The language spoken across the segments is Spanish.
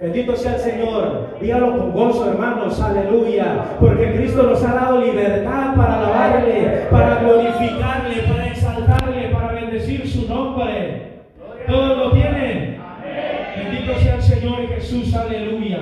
Bendito sea el Señor. Dígalo con gozo, hermanos. Aleluya. Porque Cristo nos ha dado libertad para alabarle, para glorificarle, para exaltarle, para bendecir su nombre. ¿Todos lo tienen? Bendito sea el Señor Jesús. Aleluya.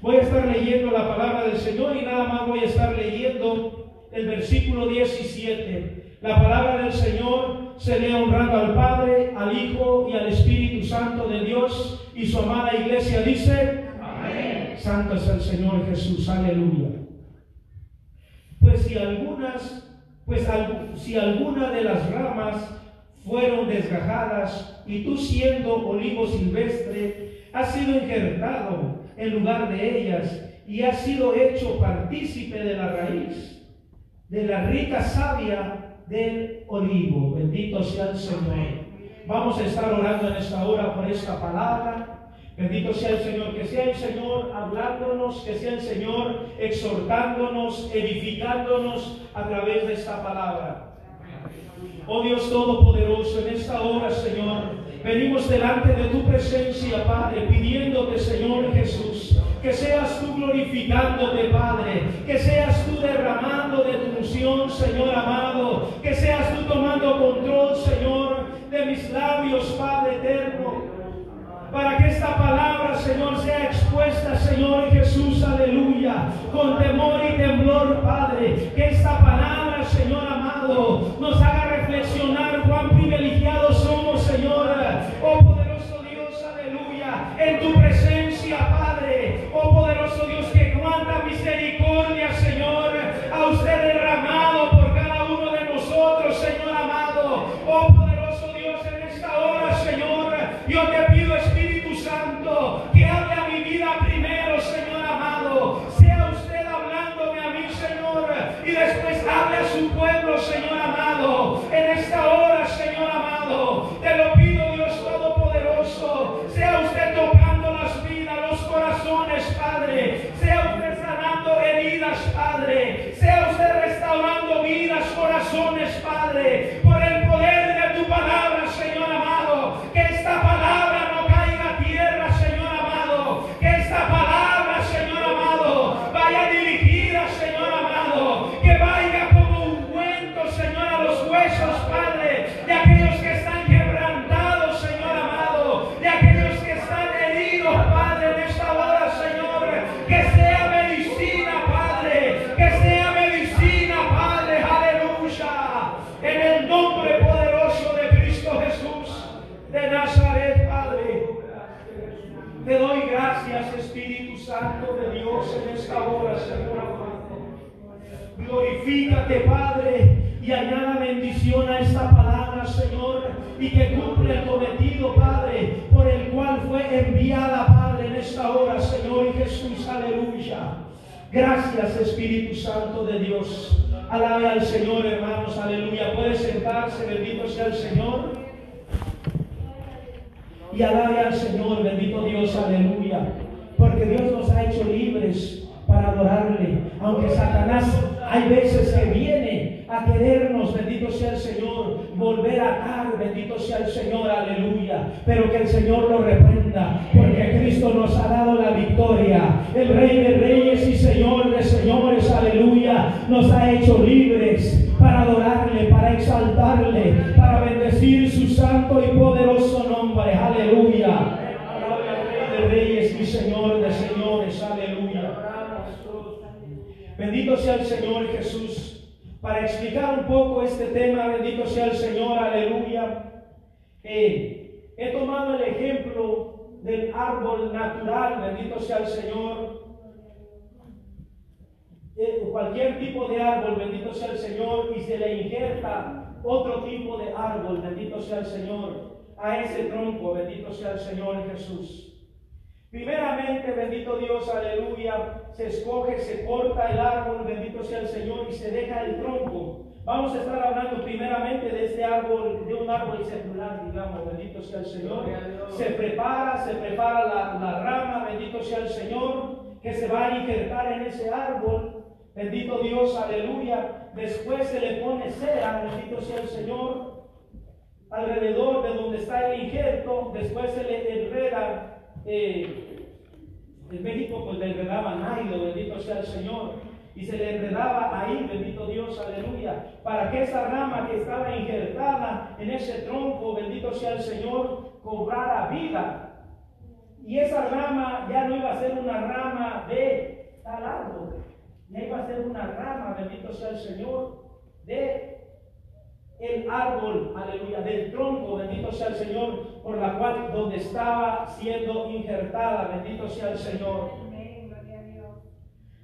Voy a estar leyendo la palabra del Señor y nada más voy a estar leyendo el versículo 17. La palabra del Señor se lee honrando al Padre, al Hijo y al Espíritu Santo de Dios y su amada iglesia dice, Amén. Santo es el Señor Jesús, aleluya. Pues si algunas, pues si alguna de las ramas fueron desgajadas y tú siendo olivo silvestre, has sido injertado en lugar de ellas y has sido hecho partícipe de la raíz, de la rica savia del olivo. Bendito sea el Señor. Vamos a estar orando en esta hora por esta palabra. Bendito sea el Señor, que sea el Señor hablándonos, que sea el Señor exhortándonos, edificándonos a través de esta palabra. Oh Dios Todopoderoso, en esta hora, Señor, venimos delante de tu presencia, Padre, pidiéndote, Señor Jesús, que seas tú glorificándote, Padre, que seas tú derramando de tu unción, Señor amado, para que esta palabra, Señor, sea expuesta, Señor Jesús, aleluya, con temor y temblor, Padre, que esta palabra, Señor amado, nos haga Gracias, Espíritu Santo de Dios. Alabe al Señor, hermanos, aleluya. Puede sentarse, bendito sea el Señor y alabe al Señor, bendito Dios, aleluya. Porque Dios nos ha hecho libres para adorarle. Aunque Satanás hay veces que viene a querernos, bendito sea el Señor, volver a atar, bendito sea el Señor, aleluya. Pero que el Señor lo reprenda, porque Cristo nos ha dado la victoria. El Rey de Reyes y Señor nos ha hecho libres para adorarle, para exaltarle, para bendecir su santo y poderoso nombre, aleluya. Rey de Reyes y Señor de Señores, aleluya. Bendito sea el Señor Jesús. Para explicar un poco este tema, bendito sea el Señor, aleluya. He tomado el ejemplo del árbol natural, bendito sea el Señor. Eh, cualquier tipo de árbol, bendito sea el Señor, y se le injerta otro tipo de árbol, bendito sea el Señor, a ese tronco, bendito sea el Señor Jesús. Primeramente, bendito Dios, aleluya, se escoge, se corta el árbol, bendito sea el Señor, y se deja el tronco. Vamos a estar hablando primeramente de este árbol, de un árbol secular, digamos, bendito sea el Señor. Se prepara, se prepara la, la rama, bendito sea el Señor, que se va a injertar en ese árbol. Bendito Dios, aleluya. Después se le pone cera, bendito sea el Señor, alrededor de donde está el injerto. Después se le enreda eh, en México pues le enredaban nailo, bendito sea el Señor. Y se le enredaba ahí, bendito Dios, aleluya, para que esa rama que estaba injertada en ese tronco, bendito sea el Señor, cobrara vida. Y esa rama ya no iba a ser una rama de tal árbol, ya iba a ser una rama, bendito sea el Señor, de el árbol, aleluya, del tronco, bendito sea el Señor, por la cual donde estaba siendo injertada, bendito sea el Señor.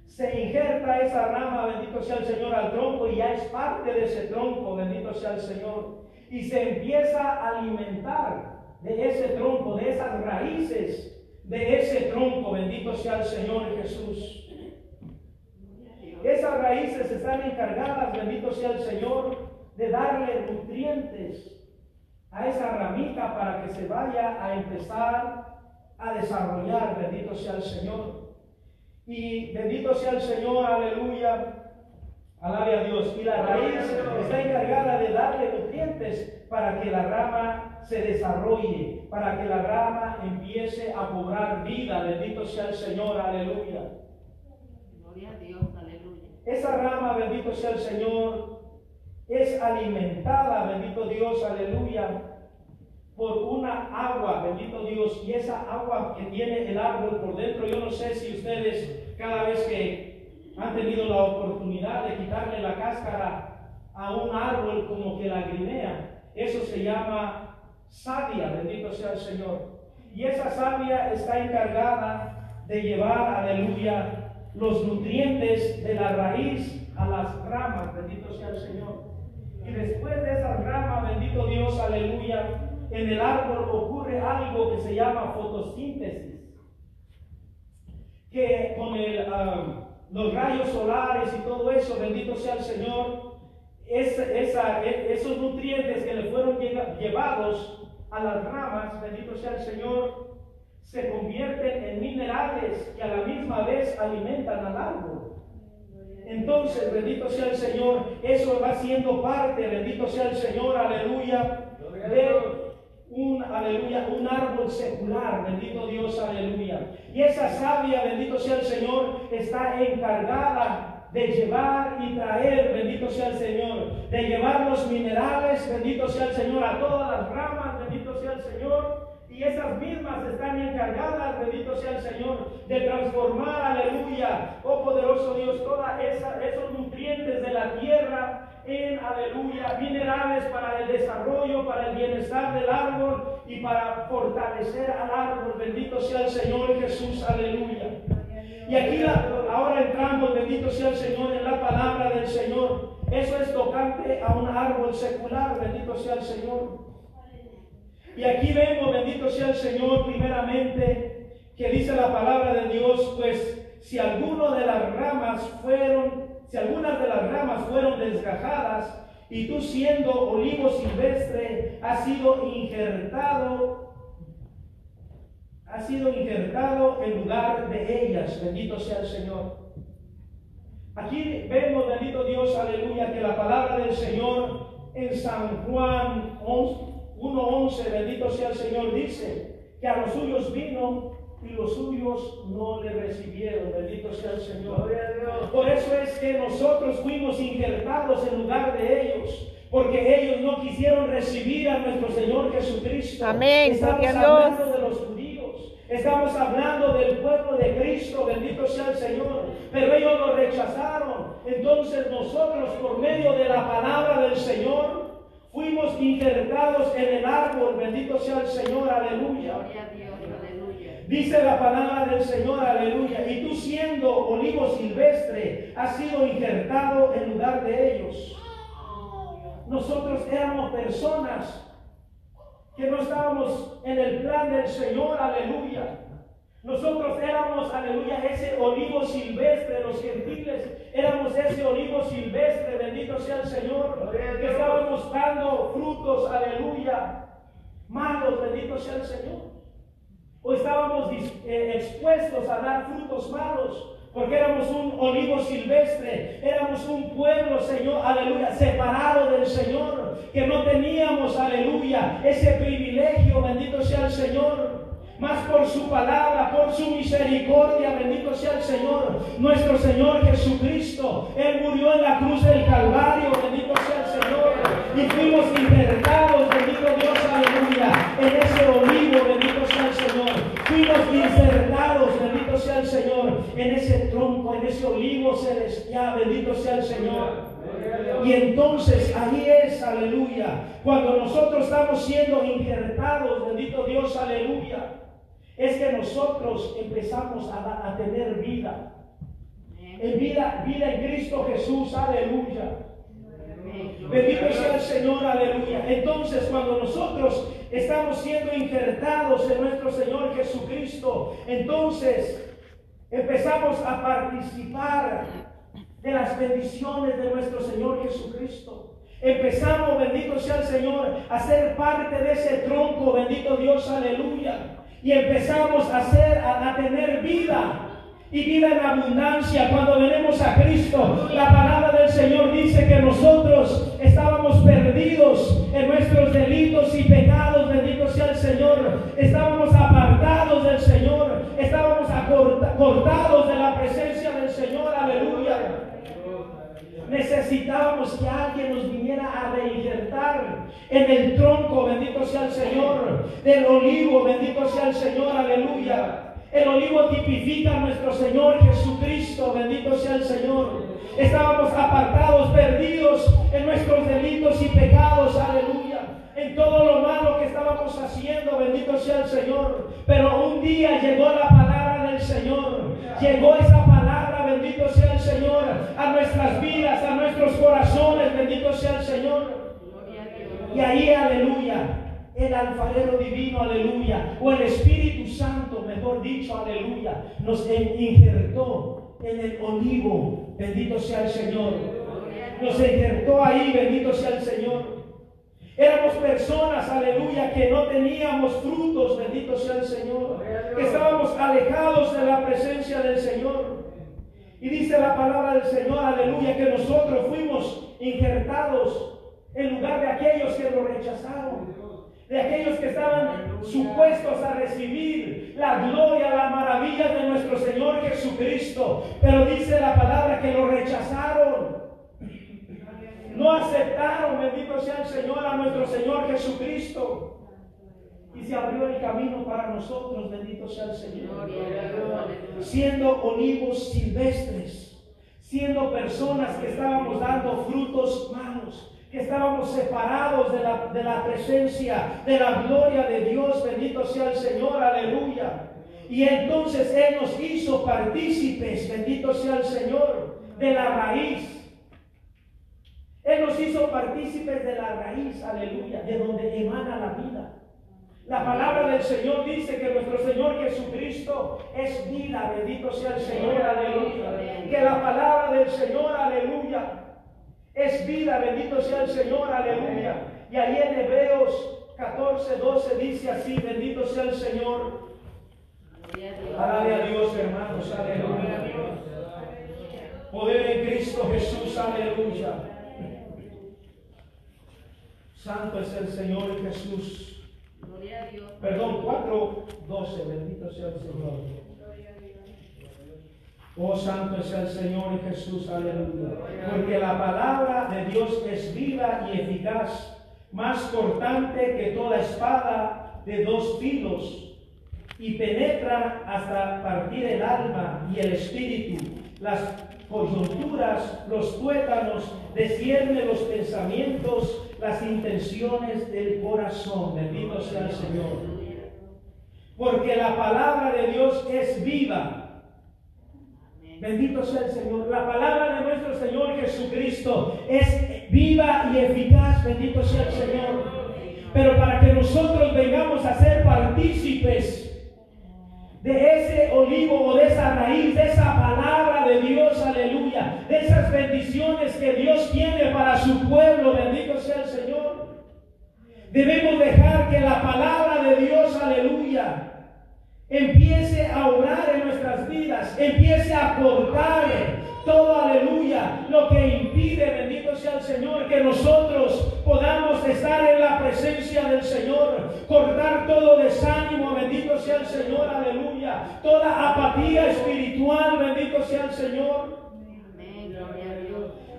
Se injerta esa rama, bendito sea el Señor, al tronco y ya es parte de ese tronco, bendito sea el Señor. Y se empieza a alimentar de ese tronco, de esas raíces, de ese tronco, bendito sea el Señor Jesús. Esas raíces están encargadas, bendito sea el Señor, de darle nutrientes a esa ramita para que se vaya a empezar a desarrollar, bendito sea el Señor. Y bendito sea el Señor, aleluya, alabe a Dios. Y la raíz está encargada de darle nutrientes para que la rama se desarrolle, para que la rama empiece a cobrar vida, bendito sea el Señor, aleluya. Gloria a Dios. Esa rama, bendito sea el Señor, es alimentada, bendito Dios, aleluya, por una agua, bendito Dios, y esa agua que tiene el árbol por dentro, yo no sé si ustedes cada vez que han tenido la oportunidad de quitarle la cáscara a un árbol como que la grinea, eso se llama savia, bendito sea el Señor. Y esa savia está encargada de llevar, aleluya, los nutrientes de la raíz a las ramas, bendito sea el Señor. Y después de esa rama, bendito Dios, aleluya, en el árbol ocurre algo que se llama fotosíntesis. Que con ah, los rayos solares y todo eso, bendito sea el Señor, e, esos nutrientes que le fueron llevados a las ramas, bendito sea el Señor, se convierten en minerales que a la misma vez alimentan al árbol. Entonces, bendito sea el Señor, eso va siendo parte, bendito sea el Señor, aleluya, de un, aleluya, un árbol secular, bendito Dios, aleluya. Y esa savia, bendito sea el Señor, está encargada de llevar y traer, bendito sea el Señor, de llevar los minerales, bendito sea el Señor, a todas las ramas, bendito sea el Señor, y esas mismas están encargadas, bendito sea el Señor, de transformar, aleluya, oh poderoso Dios, todos esos nutrientes de la tierra en, aleluya, minerales para el desarrollo, para el bienestar del árbol y para fortalecer al árbol. Bendito sea el Señor Jesús, aleluya. Y aquí ahora entramos, bendito sea el Señor, en la palabra del Señor. Eso es tocante a un árbol secular, bendito sea el Señor. Y aquí vemos, bendito sea el Señor, primeramente, que dice la palabra de Dios, pues si alguno de las ramas fueron, si algunas de las ramas fueron desgajadas, y tú siendo olivo silvestre, has sido injertado, has sido injertado en lugar de ellas, bendito sea el Señor. Aquí vemos, bendito Dios, aleluya, que la palabra del Señor en San Juan 11, 1.11, bendito sea el Señor, dice que a los suyos vino y los suyos no le recibieron. Bendito sea el Señor. Por eso es que nosotros fuimos injertados en lugar de ellos. Porque ellos no quisieron recibir a nuestro Señor Jesucristo. Amén. Estamos hablando de los judíos. Estamos hablando del pueblo de Cristo. Bendito sea el Señor. Pero ellos lo rechazaron. Entonces nosotros por medio de la palabra del Señor Fuimos injertados en el árbol, bendito sea el Señor, aleluya. Dice la palabra del Señor, aleluya. Y tú siendo olivo silvestre, has sido injertado en lugar de ellos. Nosotros éramos personas que no estábamos en el plan del Señor, aleluya. Nosotros éramos, aleluya, ese olivo silvestre, los gentiles. Éramos ese olivo silvestre, bendito sea el Señor, que estábamos dando frutos, aleluya, malos, bendito sea el Señor. O estábamos eh, expuestos a dar frutos malos, porque éramos un olivo silvestre, éramos un pueblo, Señor, aleluya, separado del Señor, que no teníamos, aleluya, ese privilegio, bendito sea el Señor más por su palabra, por su misericordia, bendito sea el Señor, nuestro Señor Jesucristo. Él murió en la cruz del Calvario, bendito sea el Señor, y fuimos injertados, bendito Dios, aleluya, en ese olivo, bendito sea el Señor. Fuimos insertados, bendito sea el Señor, en ese tronco, en ese olivo celestial, bendito sea el Señor. Y entonces ahí es, aleluya, cuando nosotros estamos siendo injertados, bendito Dios, aleluya es que nosotros empezamos a, tener vida. En vida, vida en Cristo Jesús, aleluya. Bendito sea el Señor, aleluya. Entonces, cuando nosotros estamos siendo injertados en nuestro Señor Jesucristo, entonces empezamos a participar de las bendiciones de nuestro Señor Jesucristo. Empezamos, bendito sea el Señor, a ser parte de ese tronco, bendito Dios, aleluya y empezamos a hacer, a, tener vida y vida en abundancia cuando venimos a Cristo. La palabra del Señor dice que nosotros estábamos perdidos en nuestros delitos y pecados, bendito sea el Señor. Estábamos apartados del Señor, estábamos cortados de la presencia del Señor, aleluya. Necesitábamos que alguien nos viniera a reinjertar en el tronco, bendito sea el Señor, del olivo, bendito sea el Señor, aleluya. El olivo tipifica a nuestro Señor Jesucristo, bendito sea el Señor. Estábamos apartados, perdidos en nuestros delitos y pecados, aleluya. En todo lo malo que estábamos haciendo, bendito sea el Señor. Pero un día llegó la palabra del Señor. Llegó esa palabra bendito sea el Señor, a nuestras vidas, a nuestros corazones, bendito sea el Señor. Y ahí, aleluya, el alfarero divino, aleluya, o el Espíritu Santo, mejor dicho, aleluya, nos injertó en el olivo, bendito sea el Señor. Nos injertó ahí, bendito sea el Señor. Éramos personas, aleluya, que no teníamos frutos, bendito sea el Señor. Que estábamos alejados de la presencia del Señor. Y dice la palabra del Señor, aleluya, que nosotros fuimos injertados en lugar de aquellos que lo rechazaron, de aquellos que estaban supuestos a recibir la gloria, la maravilla de nuestro Señor Jesucristo. Pero dice la palabra que lo rechazaron. No aceptaron, bendito sea el Señor, a nuestro Señor Jesucristo y se abrió el camino para nosotros, bendito sea el Señor. Siendo olivos silvestres, siendo personas que estábamos dando frutos malos, que estábamos separados de la, de la presencia, de la gloria de Dios, bendito sea el Señor, aleluya. Y entonces Él nos hizo partícipes, bendito sea el Señor, de la raíz. Él nos hizo partícipes de la raíz, aleluya, de donde emana la vida. La palabra del Señor dice que nuestro Señor Jesucristo es vida, bendito sea el Señor, aleluya. Que la palabra del Señor, aleluya, es vida, bendito sea el Señor, aleluya. Y ahí en Hebreos 14, 12 dice así, bendito sea el Señor. Alabe a Dios, hermanos, aleluya. Poder en Cristo Jesús, aleluya. Santo es el Señor Jesús. Perdón, 4.12, bendito sea el Señor. Oh, santo sea el Señor Jesús, aleluya. Porque la palabra de Dios es viva y eficaz, más cortante que toda espada de dos filos, y penetra hasta partir el alma y el espíritu, las coyunturas, los tuétanos, desciende los pensamientos las intenciones del corazón. Bendito sea el Señor. Porque la palabra de Dios es viva. Bendito sea el Señor. La palabra de nuestro Señor Jesucristo es viva y eficaz. Bendito sea el Señor. Pero para que nosotros vengamos a ser partícipes de ese olivo o de esa raíz, de esa palabra de Dios, aleluya, de esas bendiciones que Dios tiene para su pueblo, bendito sea el Señor. Debemos dejar que la palabra de Dios, aleluya, empiece a orar en nuestras vidas, empiece a cortar todo aleluya, lo que impide, bendito sea el Señor, que nosotros podamos estar en la presencia del Señor, cortar todo desánimo, bendito sea el Señor, aleluya, toda apatía espiritual, bendito sea el Señor.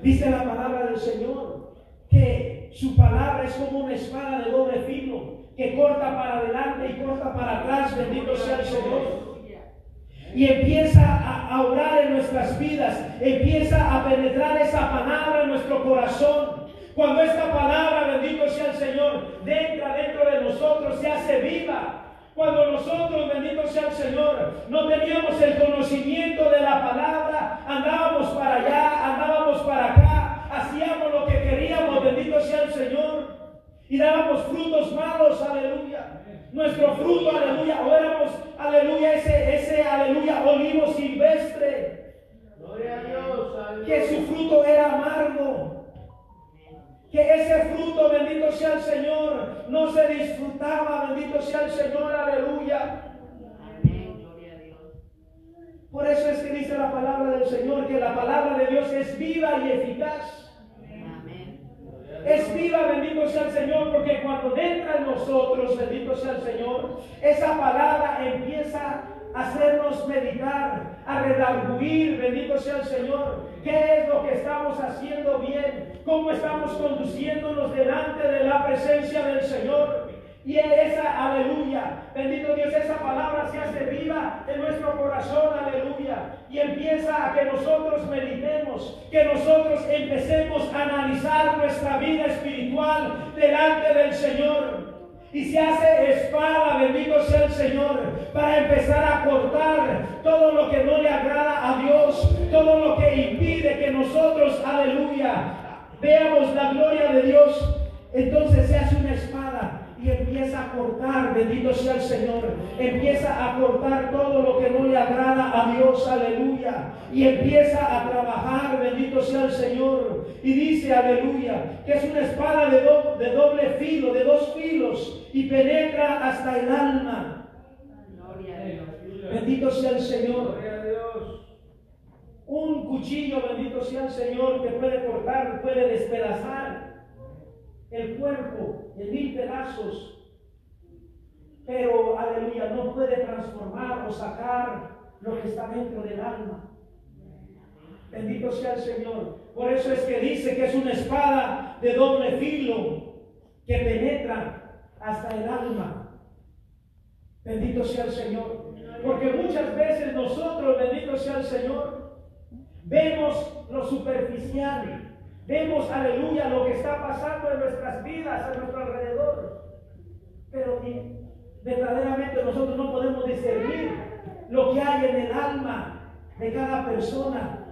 Dice la palabra del Señor que su palabra es como una espada de doble filo, que corta para adelante y corta para atrás, bendito sea el Señor y empieza a, orar en nuestras vidas, empieza a penetrar esa palabra en nuestro corazón. Cuando esta palabra, bendito sea el Señor, entra dentro de nosotros, se hace viva. Cuando nosotros, bendito sea el Señor, no teníamos el conocimiento de la palabra, andábamos para allá, andábamos para acá, hacíamos lo que queríamos, bendito sea el Señor, y dábamos frutos malos, aleluya. Nuestro fruto, aleluya, o éramos, aleluya, ese, ese, aleluya, olivo silvestre. Gloria a Dios. Que su fruto era amargo. Que ese fruto, bendito sea el Señor, no se disfrutaba, bendito sea el Señor, aleluya. Por eso es que dice la palabra del Señor, que la palabra de Dios es viva y eficaz. Es viva, bendito sea el Señor, porque cuando entra en nosotros, bendito sea el Señor, esa palabra empieza a hacernos meditar, a redarguir, bendito sea el Señor, qué es lo que estamos haciendo bien, cómo estamos conduciéndonos delante de la presencia del Señor. Y esa, aleluya, bendito Dios, esa palabra se hace viva en nuestro corazón, aleluya. Y empieza a que nosotros meditemos, que nosotros empecemos a analizar nuestra vida espiritual delante del Señor. Y se hace espada, bendito sea el Señor, para empezar a cortar todo lo que no le agrada a Dios, todo lo que impide que nosotros, aleluya, veamos la gloria de Dios. Entonces se hace una espada y empieza a cortar, bendito sea el Señor, empieza a cortar todo lo que no le agrada a Dios, aleluya, y empieza a trabajar, bendito sea el Señor, y dice, aleluya, que es una espada de, de doble filo, de dos filos, y penetra hasta el alma. Bendito sea el Señor. Un cuchillo, bendito sea el Señor, que puede cortar, puede despedazar el cuerpo en mil pedazos, pero aleluya, no puede transformar o sacar lo que está dentro del alma. Bendito sea el Señor. Por eso es que dice que es una espada de doble filo que penetra hasta el alma. Bendito sea el Señor. Porque muchas veces nosotros, bendito sea el Señor, vemos lo superficial Vemos, aleluya, lo que está pasando en nuestras vidas, a nuestro alrededor. Pero verdaderamente nosotros no podemos discernir lo que hay en el alma de cada persona.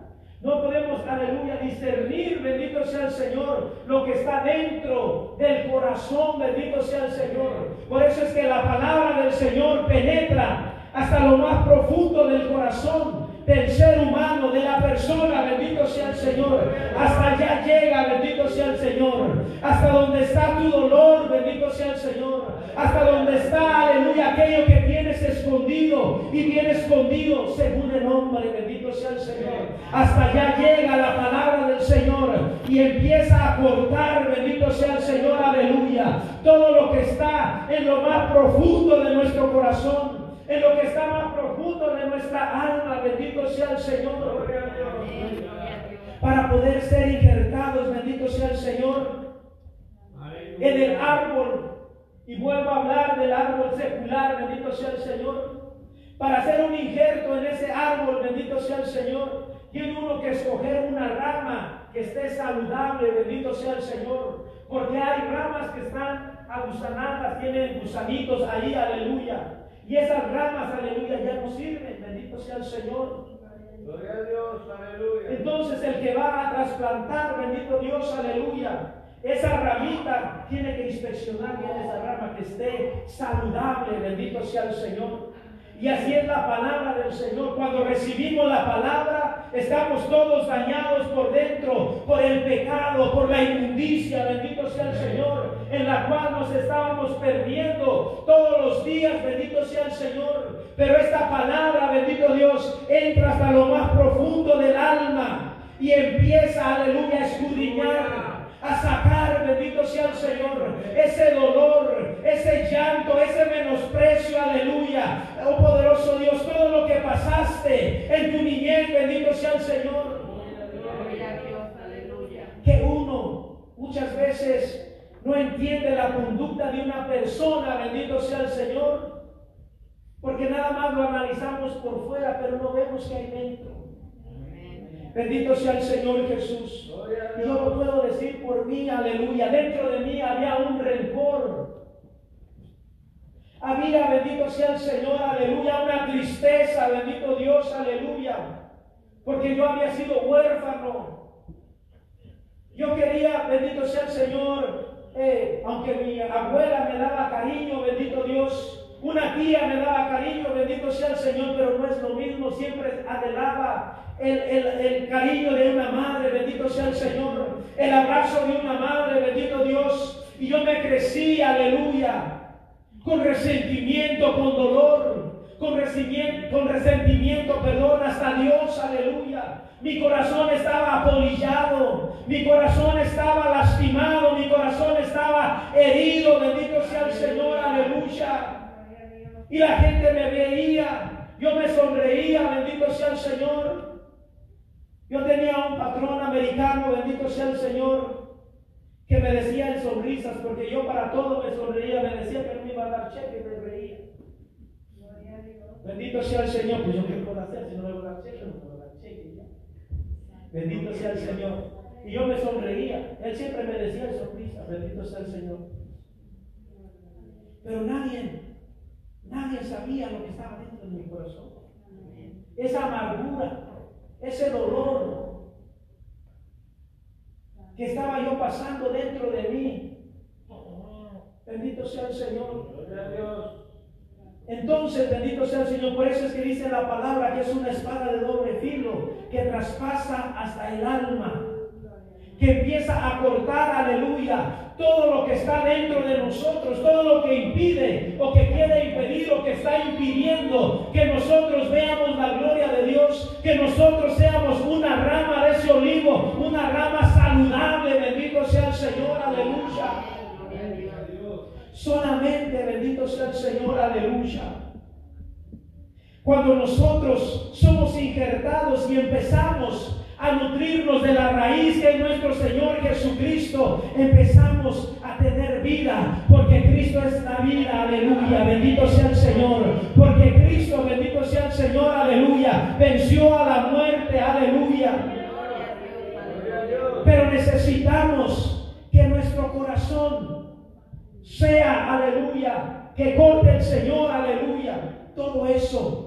No podemos, aleluya, discernir, bendito sea el Señor, lo que está dentro del corazón, bendito sea el Señor. Por eso es que la palabra del Señor penetra hasta lo más profundo del corazón del ser humano, de la persona, bendito sea el Señor. Hasta allá llega, bendito sea el Señor. Hasta donde está tu dolor, bendito sea el Señor. Hasta donde está, aleluya, aquello que tienes escondido y bien escondido según el hombre, bendito sea el Señor. Hasta allá llega la palabra del Señor y empieza a cortar, bendito sea el Señor, aleluya, todo lo que está en lo más profundo de nuestro corazón en lo que está más profundo de nuestra alma. Bendito sea el Señor. Para poder ser injertados, bendito sea el Señor, en el árbol. Y vuelvo a hablar del árbol secular, bendito sea el Señor. Para hacer un injerto en ese árbol, bendito sea el Señor, tiene uno que escoger una rama que esté saludable, bendito sea el Señor. Porque hay ramas que están agusanadas, tienen gusanitos ahí, aleluya. Y esas ramas, aleluya, ya no sirven. Bendito sea el Señor. Gloria a Dios, aleluya. Entonces el que va a trasplantar, bendito Dios, aleluya. Esa ramita tiene que inspeccionar bien esa rama que esté saludable, bendito sea el Señor. Y así es la palabra del Señor. Cuando recibimos la palabra, estamos todos dañados por dentro, por el pecado, por la inmundicia, bendito sea el Señor, en la cual nos estábamos perdiendo todos los días, bendito sea el Señor. Pero esta palabra, bendito Dios, entra hasta lo más profundo del alma y empieza, aleluya, a escudriñar a sacar, bendito sea el Señor, ese dolor, ese llanto, ese menosprecio, aleluya. Oh poderoso Dios, todo lo que pasaste en tu niñez, bendito sea el Señor. Que uno muchas veces no entiende la conducta de una persona, bendito sea el Señor, porque nada más lo analizamos por fuera, pero no vemos que hay dentro. Bendito sea el Señor Jesús. Yo lo puedo decir por mí, aleluya. Dentro de mí había un rencor. Había, bendito sea el Señor, aleluya, una tristeza, bendito Dios, aleluya. Porque yo había sido huérfano. Yo quería, bendito sea el Señor, eh, aunque mi abuela me daba cariño, bendito Dios, una tía me daba cariño, bendito sea el Señor, pero no es lo mismo, siempre adelaba el, cariño de una madre, bendito sea el Señor, el abrazo de una madre, bendito Dios, y yo me crecí, aleluya, con resentimiento, con dolor, con resentimiento, con resentimiento, perdón, hasta Dios, aleluya. Mi corazón estaba apolillado, mi corazón estaba lastimado, mi corazón estaba herido, bendito sea el Señor, aleluya. Y la gente me veía, yo me sonreía, bendito sea el Señor. Yo tenía un patrón americano, bendito sea el Señor, que me decía en sonrisas, porque yo para todo me sonreía, me decía que no me iba a dar cheque y me reía. Bendito sea el Señor, pues yo qué puedo hacer si no le voy a dar cheque, no puedo dar cheque. Bendito sea el Señor. Y yo me sonreía. Él siempre me decía en sonrisa, bendito sea el Señor. Pero nadie Nadie sabía lo que estaba dentro de mi corazón. Esa amargura, ese dolor que estaba yo pasando dentro de mí. Bendito sea el Señor. Entonces, bendito sea el Señor. Por eso es que dice la palabra que es una espada de doble filo que traspasa hasta el alma que empieza a cortar, aleluya, todo lo que está dentro de nosotros, todo lo que impide o que quiere impedir o que está impidiendo que nosotros veamos la gloria de Dios, que nosotros seamos una rama de ese olivo, una rama saludable, bendito sea el Señor, aleluya. Solamente bendito sea el Señor, aleluya. Cuando nosotros somos injertados y empezamos a nutrirnos de la raíz que es nuestro Señor Jesucristo, empezamos a tener vida, porque Cristo es la vida, aleluya, bendito sea el Señor, porque Cristo, bendito sea el Señor, aleluya, venció a la muerte, aleluya. Pero necesitamos que nuestro corazón sea, aleluya, que corte el Señor, aleluya, todo eso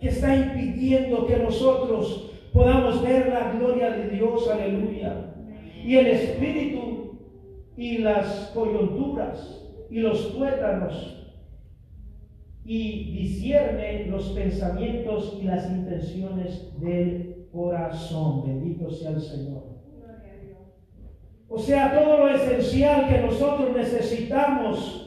que está impidiendo que nosotros podamos ver la gloria de Dios, aleluya. Y el espíritu y las coyunturas y los tuétanos y discierne los pensamientos y las intenciones del corazón. Bendito sea el Señor. O sea, todo lo esencial que nosotros necesitamos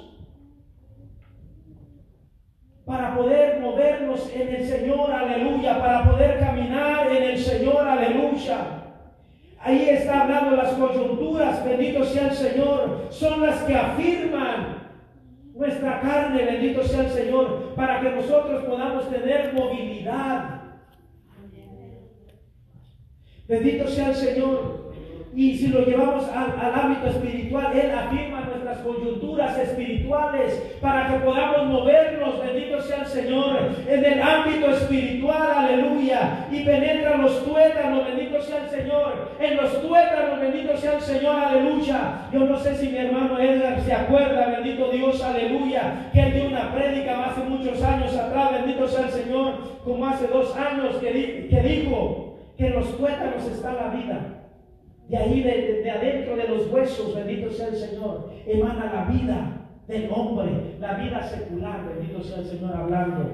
para poder movernos en el Señor, aleluya, para poder caminar en el Señor, aleluya. Ahí está hablando las coyunturas, bendito sea el Señor, son las que afirman nuestra carne, bendito sea el Señor, para que nosotros podamos tener movilidad. Bendito sea el Señor. Y si lo llevamos al, ámbito espiritual, Él afirma nuestras coyunturas espirituales para que podamos movernos, bendito sea el Señor, en el ámbito espiritual, aleluya. Y penetra los tuétanos, bendito sea el Señor. En los tuétanos, bendito sea el Señor, aleluya. Yo no sé si mi hermano Edgar se acuerda, bendito Dios, aleluya, que él dio una prédica hace muchos años atrás, bendito sea el Señor, como hace dos años, que, que dijo que en los tuétanos está la vida. De ahí, de, adentro de los huesos, bendito sea el Señor, emana la vida del hombre, la vida secular, bendito sea el Señor hablando.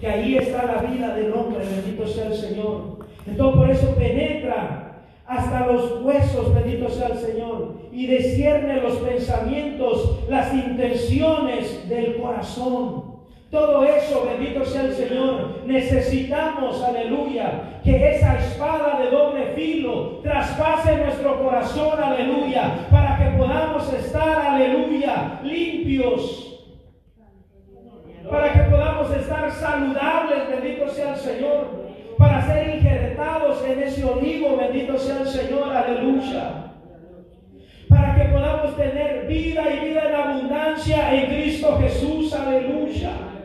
Que ahí está la vida del hombre, bendito sea el Señor. Entonces por eso penetra hasta los huesos, bendito sea el Señor, y descierne los pensamientos, las intenciones del corazón. Todo eso, bendito sea el Señor, necesitamos, aleluya, que esa espada de doble filo traspase nuestro corazón, aleluya, para que podamos estar, aleluya, limpios, para que podamos estar saludables, bendito sea el Señor, para ser injertados en ese olivo, bendito sea el Señor, aleluya para que podamos tener vida y vida en abundancia en Cristo Jesús, aleluya.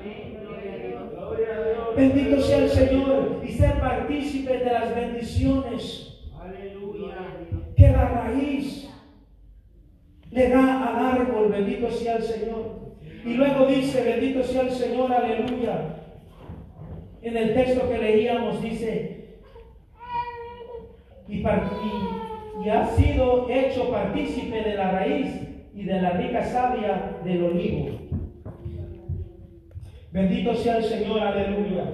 Bendito sea el Señor y ser partícipe de las bendiciones. Aleluya. Que la raíz le da al árbol, bendito sea el Señor. Y luego dice, bendito sea el Señor, aleluya. En el texto que leíamos dice, y, y, y ha sido hecho partícipe de la raíz y de la rica savia del olivo. Bendito sea el Señor, aleluya.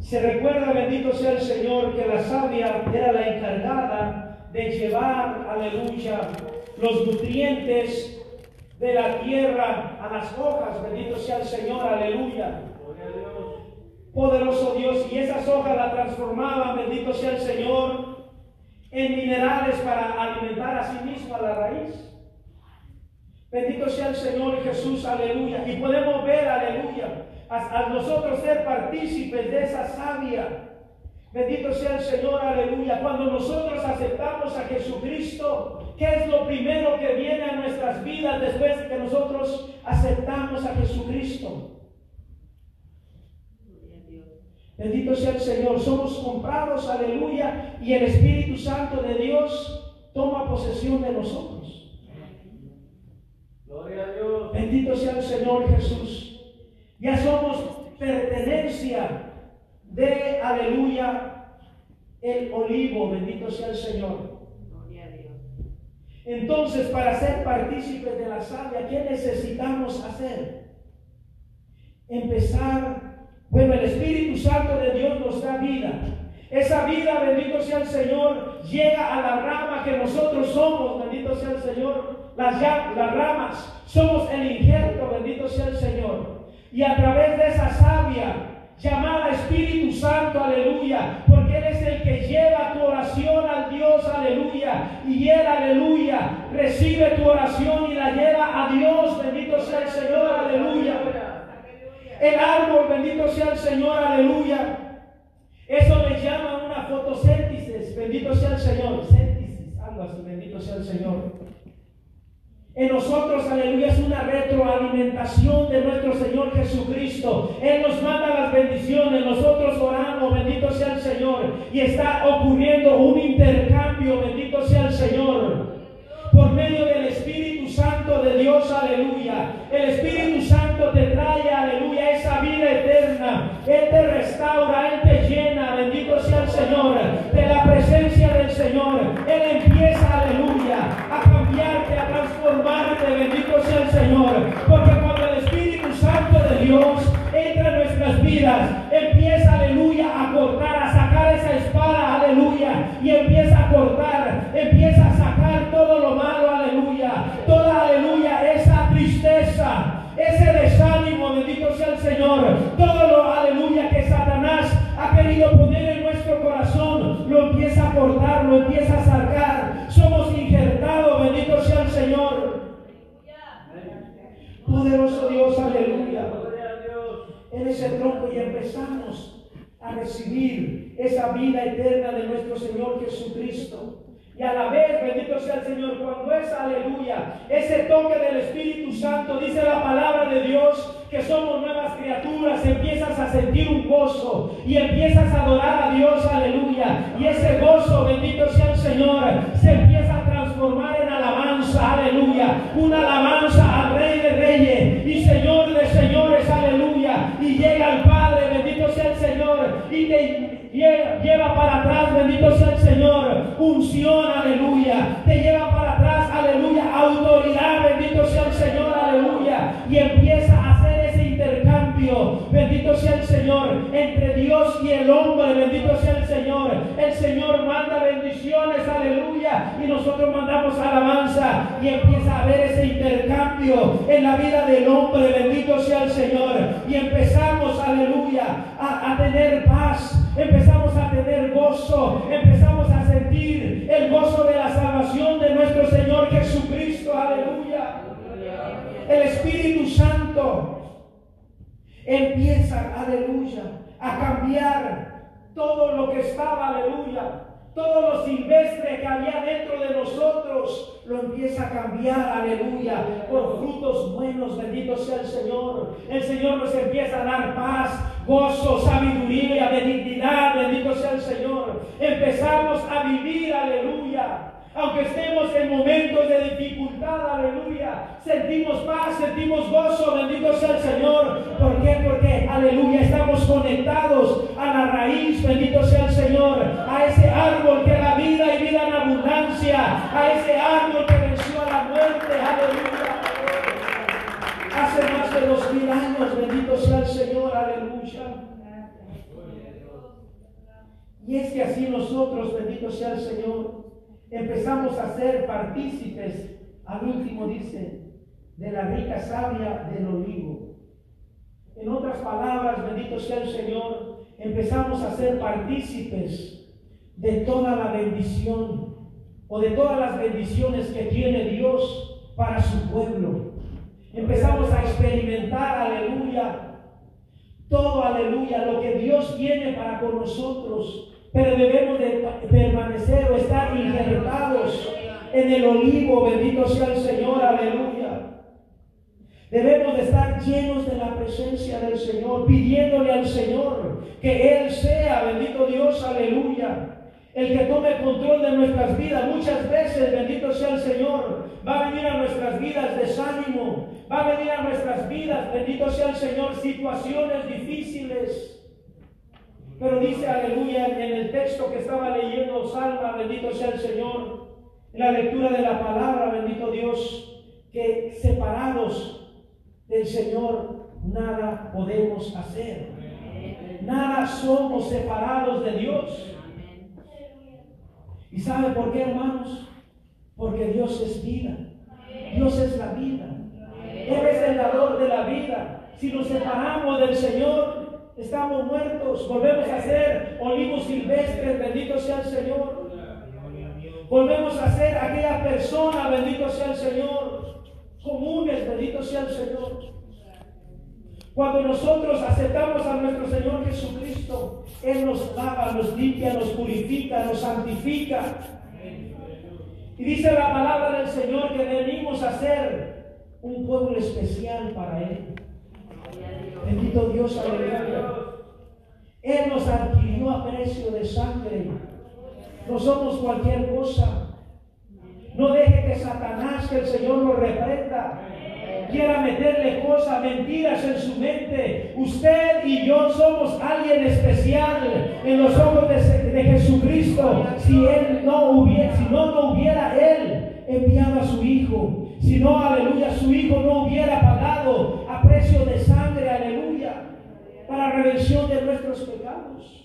Se recuerda, bendito sea el Señor, que la savia era la encargada de llevar, aleluya, los nutrientes de la tierra a las hojas. Bendito sea el Señor, aleluya. Poderoso Dios, y esas hojas la transformaban, bendito sea el Señor, en minerales para alimentar a sí mismo a la raíz. Bendito sea el Señor Jesús, aleluya. Y podemos ver, aleluya, a, nosotros ser partícipes de esa savia. Bendito sea el Señor, aleluya. Cuando nosotros aceptamos a Jesucristo, ¿qué es lo primero que viene a nuestras vidas después de que nosotros aceptamos a Jesucristo? Bendito sea el Señor. Somos comprados, aleluya, y el Espíritu Santo de Dios toma posesión de nosotros. Bendito sea el Señor Jesús. Ya somos pertenencia de, aleluya, el olivo. Bendito sea el Señor. Entonces, para ser partícipes de la savia, ¿qué necesitamos hacer? Empezar, bueno, el Espíritu Santo de Dios nos da vida. Esa vida, bendito sea el Señor, llega a la rama que nosotros somos, bendito sea el Señor, las, ramas, somos el injerto, bendito sea el Señor. Y a través de esa savia llamada Espíritu Santo, aleluya, porque Él es el que lleva tu oración al Dios, aleluya, y Él, aleluya, recibe tu oración y la lleva a Dios, bendito sea el Señor, aleluya. El árbol, bendito sea el Señor, aleluya. Eso le llama una fotosíntesis, bendito sea el Señor, bendito sea el Señor. En nosotros, aleluya, es una retroalimentación de nuestro Señor Jesucristo. Él nos manda las bendiciones, nosotros oramos, bendito sea el Señor. Y está ocurriendo un intercambio, bendito sea el Señor. Por medio del Espíritu Santo de Dios, aleluya. El Espíritu Santo te trae, aleluya, esa vida eterna. Él te restaura, Él te llena, bendito sea el Señor. De la presencia del Señor. Él empieza, aleluya, a cambiarte, a transformarte, bendito sea el Señor. Porque cuando el Espíritu Santo de Dios entra en nuestras vidas, empieza, aleluya, a cortar, a sacar esa espada, aleluya, y empieza a cortar, en la vida del hombre. Bendito sea el Señor. Y empezamos, aleluya, a, a tener paz. Empezamos a tener gozo. Empezamos a sentir el gozo de la salvación de nuestro Señor Jesucristo. Aleluya. El Espíritu Santo empieza, aleluya, a cambiar todo lo que estaba, aleluya. Todo lo silvestre que había dentro de nosotros lo empieza a cambiar, aleluya, por frutos buenos, bendito sea el Señor. El Señor nos empieza a dar paz, gozo, sabiduría, benignidad, bendito sea el Señor. Empezamos a vivir, aleluya, aunque estemos en momentos de dificultad, aleluya, sentimos paz, sentimos gozo, bendito sea el Señor. ¿Por qué? Porque, aleluya, estamos conectados a la raíz, bendito sea el Señor, a ese árbol que da vida y vida en abundancia, a ese árbol que venció a la muerte, aleluya. Hace más de dos mil años, bendito sea el Señor, aleluya. Y es que así nosotros, bendito sea el Señor, empezamos a ser partícipes, al último dice, de la rica savia del olivo. En otras palabras, bendito sea el Señor, empezamos a ser partícipes de toda la bendición o de todas las bendiciones que tiene Dios para su pueblo. Empezamos a experimentar, aleluya, todo, aleluya, lo que Dios tiene para con nosotros pero debemos de permanecer o estar injertados en el olivo, bendito sea el Señor, aleluya. Debemos de estar llenos de la presencia del Señor, pidiéndole al Señor que Él sea, bendito Dios, aleluya, el que tome control de nuestras vidas. Muchas veces, bendito sea el Señor, va a venir a nuestras vidas desánimo, va a venir a nuestras vidas, bendito sea el Señor, situaciones difíciles. Pero dice, aleluya, en el texto que estaba leyendo, Salma, bendito sea el Señor, en la lectura de la palabra, bendito Dios, que separados del Señor nada podemos hacer. Nada somos separados de Dios. ¿Y sabe por qué, hermanos? Porque Dios es vida. Dios es la vida. Él es el dador de la vida. Si nos separamos del Señor, estamos muertos, volvemos a ser olivos silvestres, bendito sea el Señor. Volvemos a ser aquella persona, bendito sea el Señor, comunes, bendito sea el Señor. Cuando nosotros aceptamos a nuestro Señor Jesucristo, Él nos lava, nos limpia, nos purifica, nos santifica. Y dice la palabra del Señor que venimos a ser un pueblo especial para Él. Bendito Dios, aleluya. Él nos adquirió a precio de sangre. No somos cualquier cosa. No deje que Satanás, que el Señor lo reprenda, quiera meterle cosas, mentiras en su mente. Usted y yo somos alguien especial en los ojos de, Jesucristo. Si Él no hubiera, si no, no hubiera Él enviado a su Hijo. Si no, aleluya, su Hijo no hubiera pagado a precio de sangre, para redención de nuestros pecados.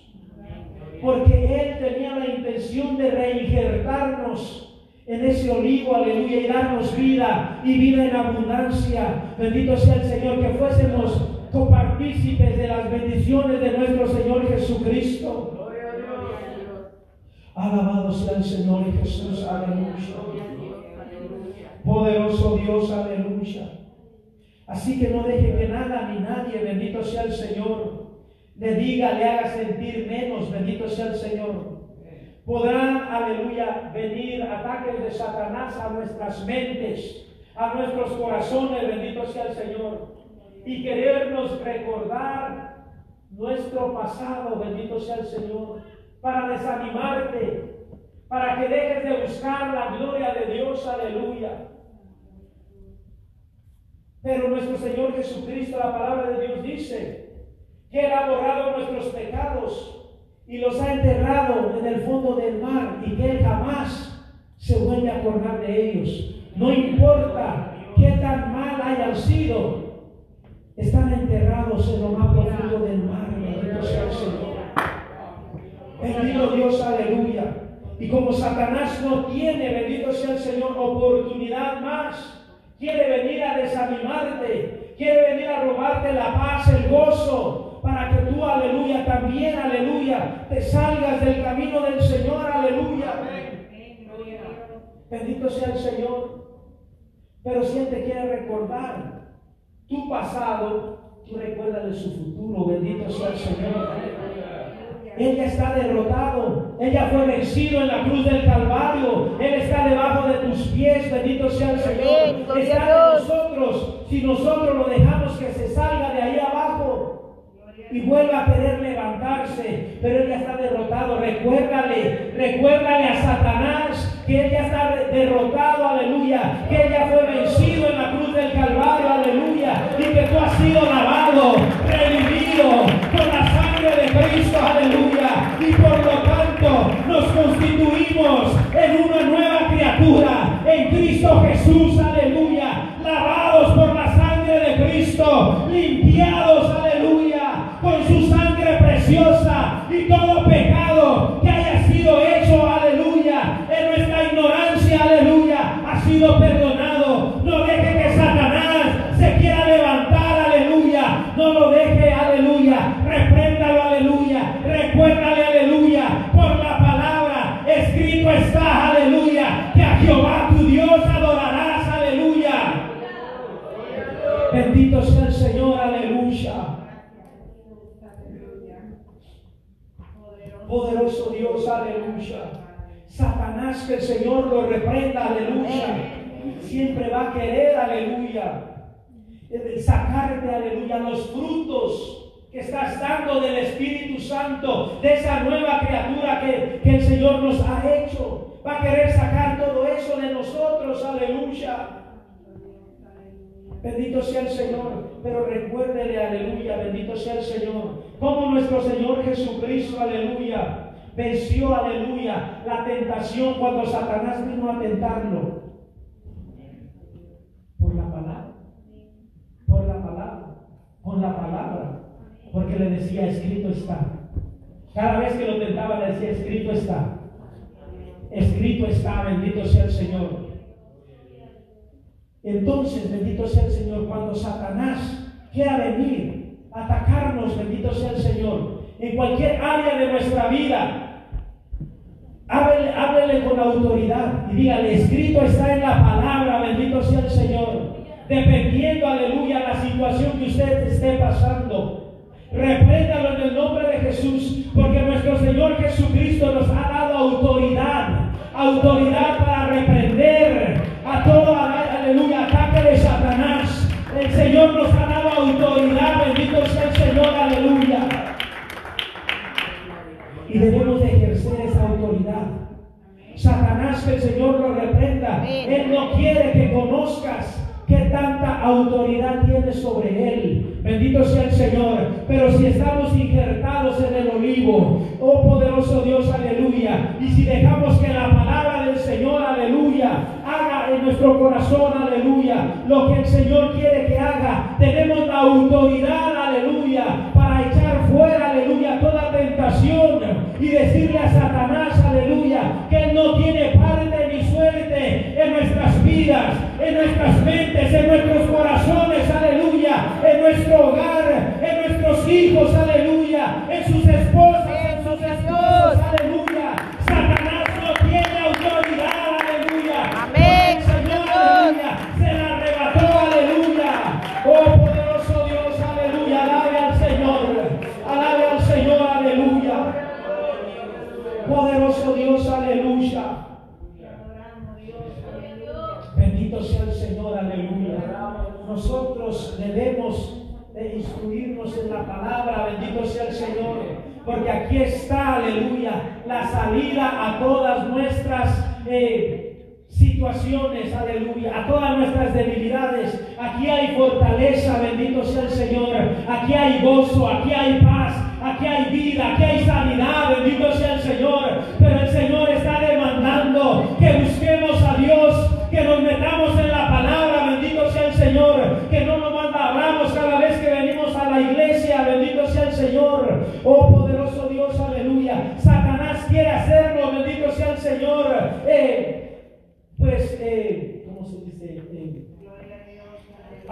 Porque Él tenía la intención de reinjertarnos en ese olivo, aleluya, y darnos vida y vida en abundancia. Bendito sea el Señor, que fuésemos copartícipes de las bendiciones de nuestro Señor Jesucristo. Alabado sea el Señor Jesús, aleluya. Poderoso Dios, aleluya. Así que no deje que nada ni nadie, bendito sea el Señor, le diga, le haga sentir menos, bendito sea el Señor. Podrán, aleluya, venir ataques de Satanás a nuestras mentes, a nuestros corazones, bendito sea el Señor, y querernos recordar nuestro pasado, bendito sea el Señor, para desanimarte, para que dejes de buscar la gloria de Dios, aleluya. Pero nuestro Señor Jesucristo, la palabra de Dios dice que Él ha borrado nuestros pecados y los ha enterrado en el fondo del mar y que Él jamás se vuelve a acordar de ellos. No importa qué tan mal hayan sido, están enterrados en lo más profundo del mar. Bendito sea el Señor. Bendito Dios. Aleluya. Y como Satanás no tiene, bendito sea el Señor, oportunidad más, quiere venir a desanimarte, quiere venir a robarte la paz, el gozo, para que tú, aleluya, también, aleluya, te salgas del camino del Señor, aleluya. Bendito sea el Señor. Pero si Él te quiere recordar tu pasado, tú recuerdas de su futuro. Bendito sea el Señor. Él ya está derrotado. Él ya fue vencido en la cruz del Calvario. Él está debajo de tus pies. Bendito sea el Señor. Está de nosotros. Si nosotros lo dejamos que se salga de ahí abajo y vuelva a querer levantarse, pero él ya está derrotado. Recuérdale, recuérdale a Satanás que él ya está derrotado, aleluya, que él ya fue vencido en la cruz del Calvario, aleluya, y que tú has sido lavado, redimido con la sangre de Cristo, aleluya, por nos constituimos en una nueva criatura, en Cristo Jesús, aleluya, lavados por la sangre de Cristo, limpiados, aleluya, con su sangre preciosa querer, aleluya. Sacarte, aleluya, los frutos que estás dando del Espíritu Santo, de esa nueva criatura que, que el Señor nos ha hecho. Va a querer sacar todo eso de nosotros, aleluya. Bendito sea el Señor. Pero recuérdele, aleluya, bendito sea el Señor. Como nuestro Señor Jesucristo, aleluya, venció, aleluya, la tentación cuando Satanás vino a tentarlo. Con la palabra. Porque le decía, escrito está. Cada vez que lo tentaba le decía, escrito está. Escrito está, bendito sea el Señor. Entonces, bendito sea el Señor, cuando Satanás quiera venir a atacarnos, bendito sea el Señor, en cualquier área de nuestra vida, háblele, con autoridad y dígale, escrito está en la palabra, bendito sea el Señor, dependiendo, aleluya, la situación que usted esté pasando. Repréndalo en el nombre de Jesús, porque nuestro Señor Jesucristo nos ha dado autoridad, autoridad para reprender a todo, aleluya, ataque de Satanás. El Señor nos ha dado autoridad, bendito sea el Señor, aleluya. Y debemos de ejercer esa autoridad. Satanás, que el Señor lo reprenda. Él no quiere que conozcas qué tanta autoridad tiene sobre él. Bendito sea el Señor. Pero si estamos injertados en el olivo, oh poderoso Dios, aleluya. Y si dejamos que la palabra del Señor, aleluya, haga en nuestro corazón, aleluya, lo que el Señor quiere que haga, tenemos la autoridad, aleluya, para echar fuera, aleluya, toda tentación y decirle a Satanás, aleluya, que Él no tiene parte ni suerte en nuestras vidas, en nuestras mentes, en nuestros corazones, aleluya, en nuestro hogar, en nuestros hijos, aleluya, en sus esposas, en sus esposos, aleluya. Porque aquí está, aleluya, la salida a todas nuestras eh, situaciones, aleluya, a todas nuestras debilidades. Aquí hay fortaleza, bendito sea el Señor. Aquí hay gozo, aquí hay paz, aquí hay vida, aquí hay sanidad, bendito sea el Señor. Pero el Señor está demandando que busquemos a Dios, que nos metamos en la palabra, bendito sea el Señor, que no nos hablamos cada vez que venimos a la iglesia, bendito sea el Señor. Oh poderoso Dios, aleluya. Satanás quiere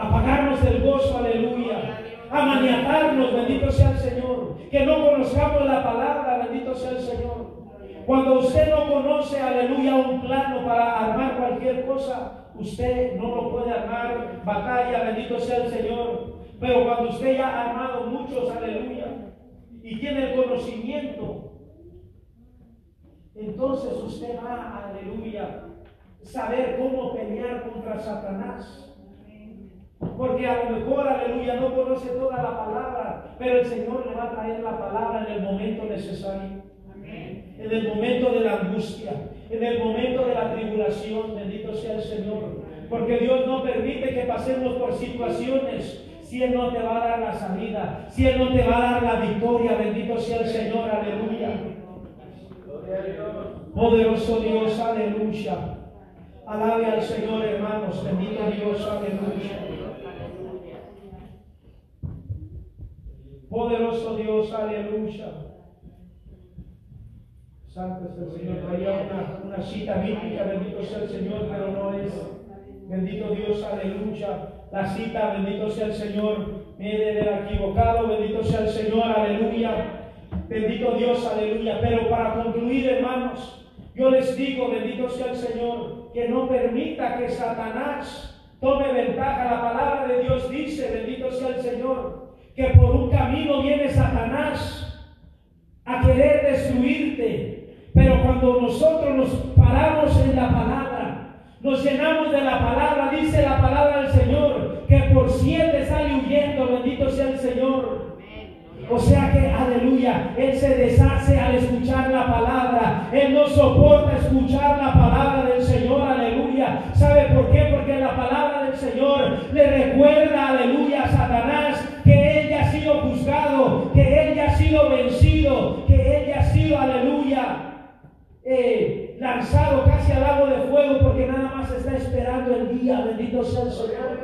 apagarnos del gozo, aleluya, a maniatarnos, bendito sea el Señor, que no conozcamos la palabra, bendito sea el Señor. Cuando usted no conoce, aleluya, un plano para armar cualquier cosa, usted no lo puede armar batalla, bendito sea el Señor. Pero cuando usted ya ha armado muchos, aleluya, y tiene el conocimiento, entonces usted va, aleluya, saber cómo pelear contra Satanás. Porque a lo mejor, aleluya, no conoce toda la palabra, pero el Señor le va a traer la palabra en el momento necesario. En el momento de la angustia, en el momento de la tribulación, bendito sea el Señor. Porque Dios no permite que pasemos por situaciones si Él no te va a dar la salida, si Él no te va a dar la victoria, bendito sea el Señor, aleluya. Poderoso Dios, aleluya. Alabe al Señor, hermanos, bendito Dios, aleluya. Poderoso Dios, aleluya. Santo es el Señor. Traía una, una cita bíblica, bendito sea el Señor, pero no es. Bendito Dios, aleluya. La cita, bendito sea el Señor. Me he de haber equivocado, bendito sea el Señor, aleluya. Bendito Dios, aleluya. Pero para concluir, hermanos, yo les digo, bendito sea el Señor, que no permita que Satanás tome ventaja. La palabra de Dios dice, bendito sea el Señor, que por un camino viene Satanás a querer destruirte. Pero cuando nosotros nos paramos en la palabra, nos llenamos de la palabra, dice la palabra del Señor, que por siete sale huyendo, bendito sea el Señor. O sea que, aleluya, Él se deshace al escuchar la palabra. Él no soporta escuchar la palabra del Señor, aleluya. ¿Sabe por qué? Porque la palabra del Señor le recuerda, aleluya, a Satanás que que Él ya ha sido vencido, que Él ya ha sido, aleluya, eh, lanzado casi al lago de fuego porque nada más está esperando el día. Bendito sea el Señor.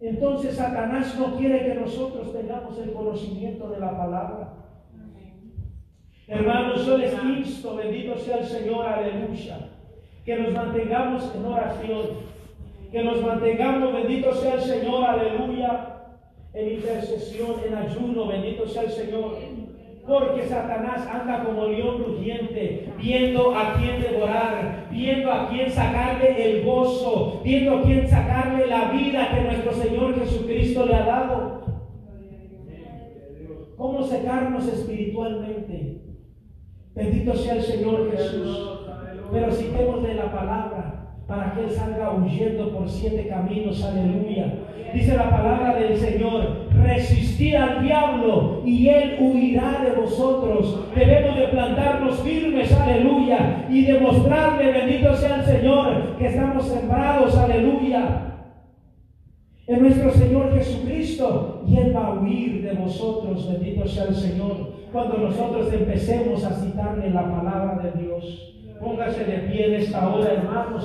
Entonces Satanás no quiere que nosotros tengamos el conocimiento de la palabra. Hermanos, yo les insto, bendito sea el Señor, aleluya, que nos mantengamos en oración, que nos mantengamos, bendito sea el Señor, aleluya, en intercesión, en ayuno, bendito sea el Señor. Porque Satanás anda como león rugiente, viendo a quién devorar, viendo a quién sacarle el gozo, viendo a quién sacarle la vida que nuestro Señor Jesucristo le ha dado. ¿Cómo secarnos espiritualmente? Bendito sea el Señor Jesús. Pero citemos de la palabra para que Él salga huyendo por siete caminos. Aleluya. Dice la palabra del Señor, resistir al diablo y Él huirá de vosotros. Debemos de plantarnos firmes, aleluya, y demostrarle, bendito sea el Señor, que estamos sembrados, aleluya en nuestro Señor Jesucristo y Él va a huir de vosotros, bendito sea el Señor, cuando nosotros empecemos a citarle la palabra de Dios. Póngase de pie en esta hora, hermanos.